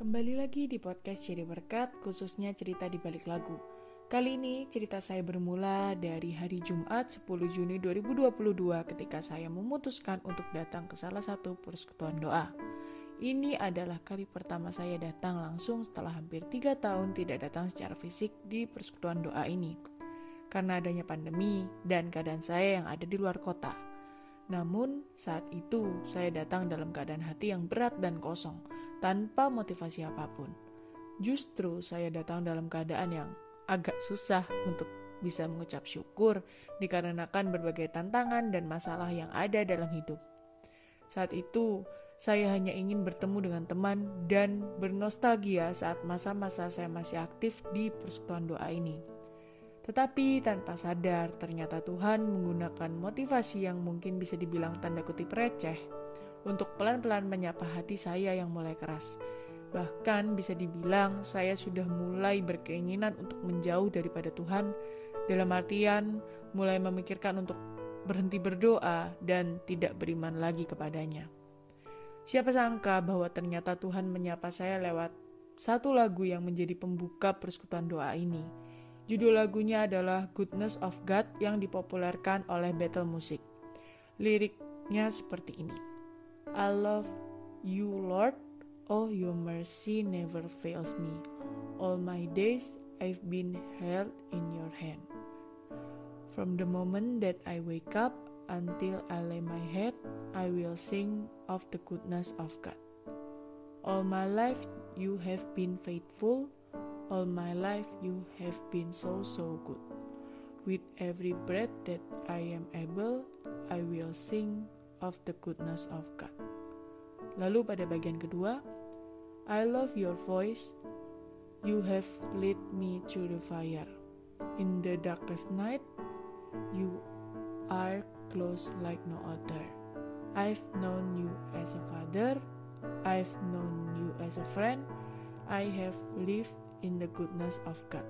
Kembali lagi di podcast Ciri Berkat, khususnya cerita di balik lagu. Kali ini cerita saya bermula dari hari Jumat 10 Juni 2022 ketika saya memutuskan untuk datang ke salah satu persekutuan doa. Ini adalah kali pertama saya datang langsung setelah hampir tiga tahun tidak datang secara fisik di persekutuan doa ini. Karena adanya pandemi dan keadaan saya yang ada di luar kota. Namun, saat itu saya datang dalam keadaan hati yang berat dan kosong, tanpa motivasi apa pun. Justru saya datang dalam keadaan yang agak susah untuk bisa mengucap syukur dikarenakan berbagai tantangan dan masalah yang ada dalam hidup. Saat itu, saya hanya ingin bertemu dengan teman dan bernostalgia saat masa-masa saya masih aktif di persekutuan doa ini. Tetapi tanpa sadar, ternyata Tuhan menggunakan motivasi yang mungkin bisa dibilang tanda kutip receh untuk pelan-pelan menyapa hati saya yang mulai keras. Bahkan bisa dibilang saya sudah mulai berkeinginan untuk menjauh daripada Tuhan dalam artian mulai memikirkan untuk berhenti berdoa dan tidak beriman lagi kepadanya. Siapa sangka bahwa ternyata Tuhan menyapa saya lewat satu lagu yang menjadi pembuka persekutuan doa ini. Judul lagunya adalah Goodness of God yang dipopulerkan oleh Battle Music. Liriknya seperti ini. I love you Lord, oh your mercy never fails me. All my days I've been held in your hand. From the moment that I wake up until I lay my head, I will sing of the goodness of God. All my life you have been faithful, all my life you have been so, so good. With every breath that I am able, I will sing of the goodness of God. Lalu pada bagian kedua, I love your voice, you have led me through the fire. In the darkest night, you are close like no other. I've known you as a father, I've known you as a friend, I have lived in the goodness of God.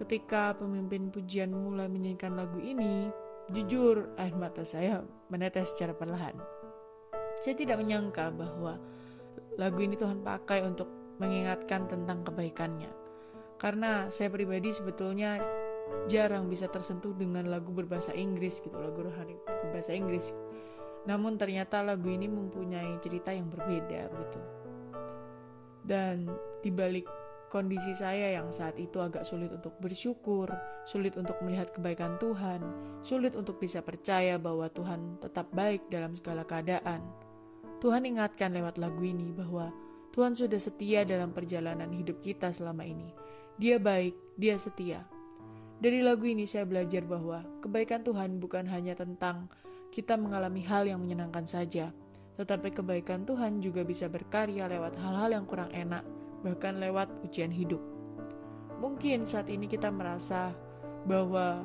Ketika pemimpin pujian mulai menyanyikan lagu ini, jujur air mata saya menetes secara perlahan. Saya tidak menyangka bahwa lagu ini Tuhan pakai untuk mengingatkan tentang kebaikannya. Karena saya pribadi sebetulnya jarang bisa tersentuh dengan lagu berbahasa Inggris gitu, lagu rohani berbahasa Inggris. Namun ternyata lagu ini mempunyai cerita yang berbeda gitu. Dan dibalik kondisi saya yang saat itu agak sulit untuk bersyukur, sulit untuk melihat kebaikan Tuhan, sulit untuk bisa percaya bahwa Tuhan tetap baik dalam segala keadaan. Tuhan ingatkan lewat lagu ini bahwa Tuhan sudah setia dalam perjalanan hidup kita selama ini. Dia baik, dia setia. Dari lagu ini saya belajar bahwa kebaikan Tuhan bukan hanya tentang kita mengalami hal yang menyenangkan saja, tetapi kebaikan Tuhan juga bisa berkarya lewat hal-hal yang kurang enak, bahkan lewat ujian hidup. Mungkin saat ini kita merasa bahwa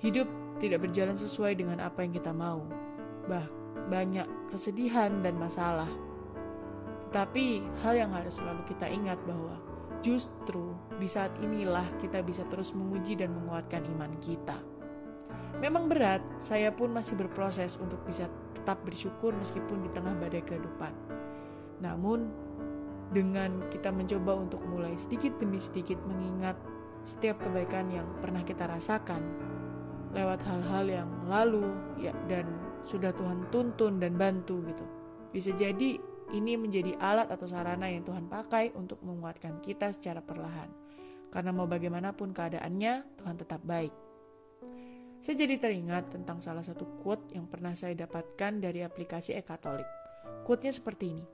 hidup tidak berjalan sesuai dengan apa yang kita mau. Bah, banyak kesedihan dan masalah. Tetapi hal yang harus selalu kita ingat bahwa Justru di saat inilah kita bisa terus menguji dan menguatkan iman kita. Memang berat, saya pun masih berproses untuk bisa tetap bersyukur meskipun di tengah badai kehidupan. Namun, dengan kita mencoba untuk mulai sedikit demi sedikit mengingat setiap kebaikan yang pernah kita rasakan lewat hal-hal yang lalu ya dan sudah Tuhan tuntun dan bantu gitu. Bisa jadi ini menjadi alat atau sarana yang Tuhan pakai untuk menguatkan kita secara perlahan. Karena mau bagaimanapun keadaannya, Tuhan tetap baik. Saya jadi teringat tentang salah satu quote yang pernah saya dapatkan dari aplikasi e-katolik. Quote-nya seperti ini.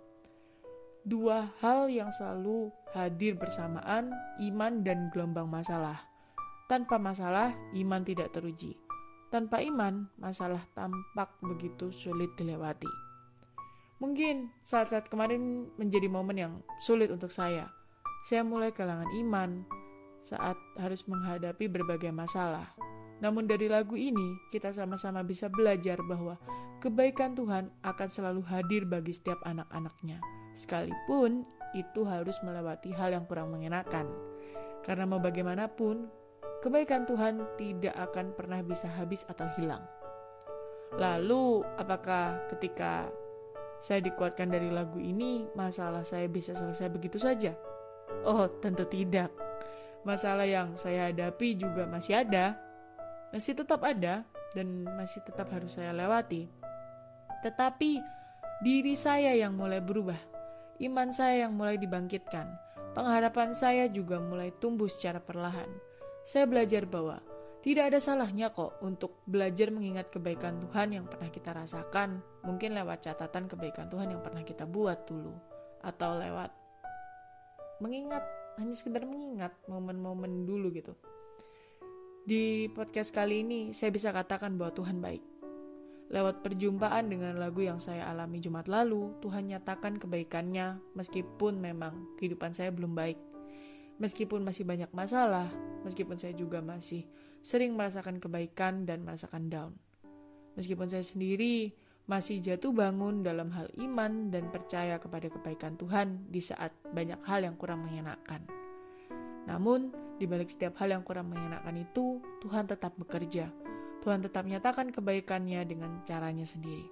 Dua hal yang selalu hadir bersamaan, iman dan gelombang masalah. Tanpa masalah, iman tidak teruji. Tanpa iman, masalah tampak begitu sulit dilewati. Mungkin saat-saat kemarin menjadi momen yang sulit untuk saya. Saya mulai kehilangan iman saat harus menghadapi berbagai masalah. Namun dari lagu ini, kita sama-sama bisa belajar bahwa kebaikan Tuhan akan selalu hadir bagi setiap anak-anaknya. Sekalipun itu harus melewati hal yang kurang mengenakan. Karena mau bagaimanapun, kebaikan Tuhan tidak akan pernah bisa habis atau hilang. Lalu, apakah ketika saya dikuatkan dari lagu ini, masalah saya bisa selesai begitu saja? Oh, tentu tidak. Masalah yang saya hadapi juga masih ada, masih tetap ada, dan masih tetap harus saya lewati. Tetapi diri saya yang mulai berubah, iman saya yang mulai dibangkitkan, pengharapan saya juga mulai tumbuh secara perlahan. Saya belajar bahwa tidak ada salahnya kok untuk belajar mengingat kebaikan Tuhan yang pernah kita rasakan, mungkin lewat catatan kebaikan Tuhan yang pernah kita buat dulu, atau lewat mengingat, hanya sekedar mengingat momen-momen dulu gitu. Di podcast kali ini, saya bisa katakan bahwa Tuhan baik. Lewat perjumpaan dengan lagu yang saya alami Jumat lalu, Tuhan nyatakan kebaikannya meskipun memang kehidupan saya belum baik. Meskipun masih banyak masalah, meskipun saya juga masih sering merasakan kebaikan dan merasakan down. Meskipun saya sendiri masih jatuh bangun dalam hal iman dan percaya kepada kebaikan Tuhan di saat banyak hal yang kurang menyenangkan. Namun, di balik setiap hal yang kurang menyenangkan itu, Tuhan tetap bekerja. Tuhan tetap menyatakan kebaikannya dengan caranya sendiri.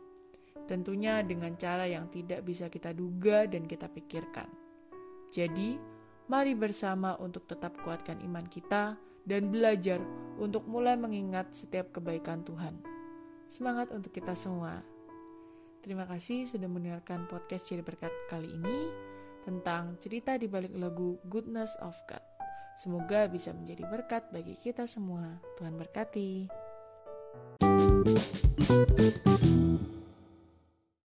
Tentunya dengan cara yang tidak bisa kita duga dan kita pikirkan. Jadi, mari bersama untuk tetap kuatkan iman kita dan belajar untuk mulai mengingat setiap kebaikan Tuhan. Semangat untuk kita semua. Terima kasih sudah mendengarkan podcast Ciri Berkat kali ini tentang cerita di balik lagu Goodness of God. Semoga bisa menjadi berkat bagi kita semua. Tuhan berkati. Thank you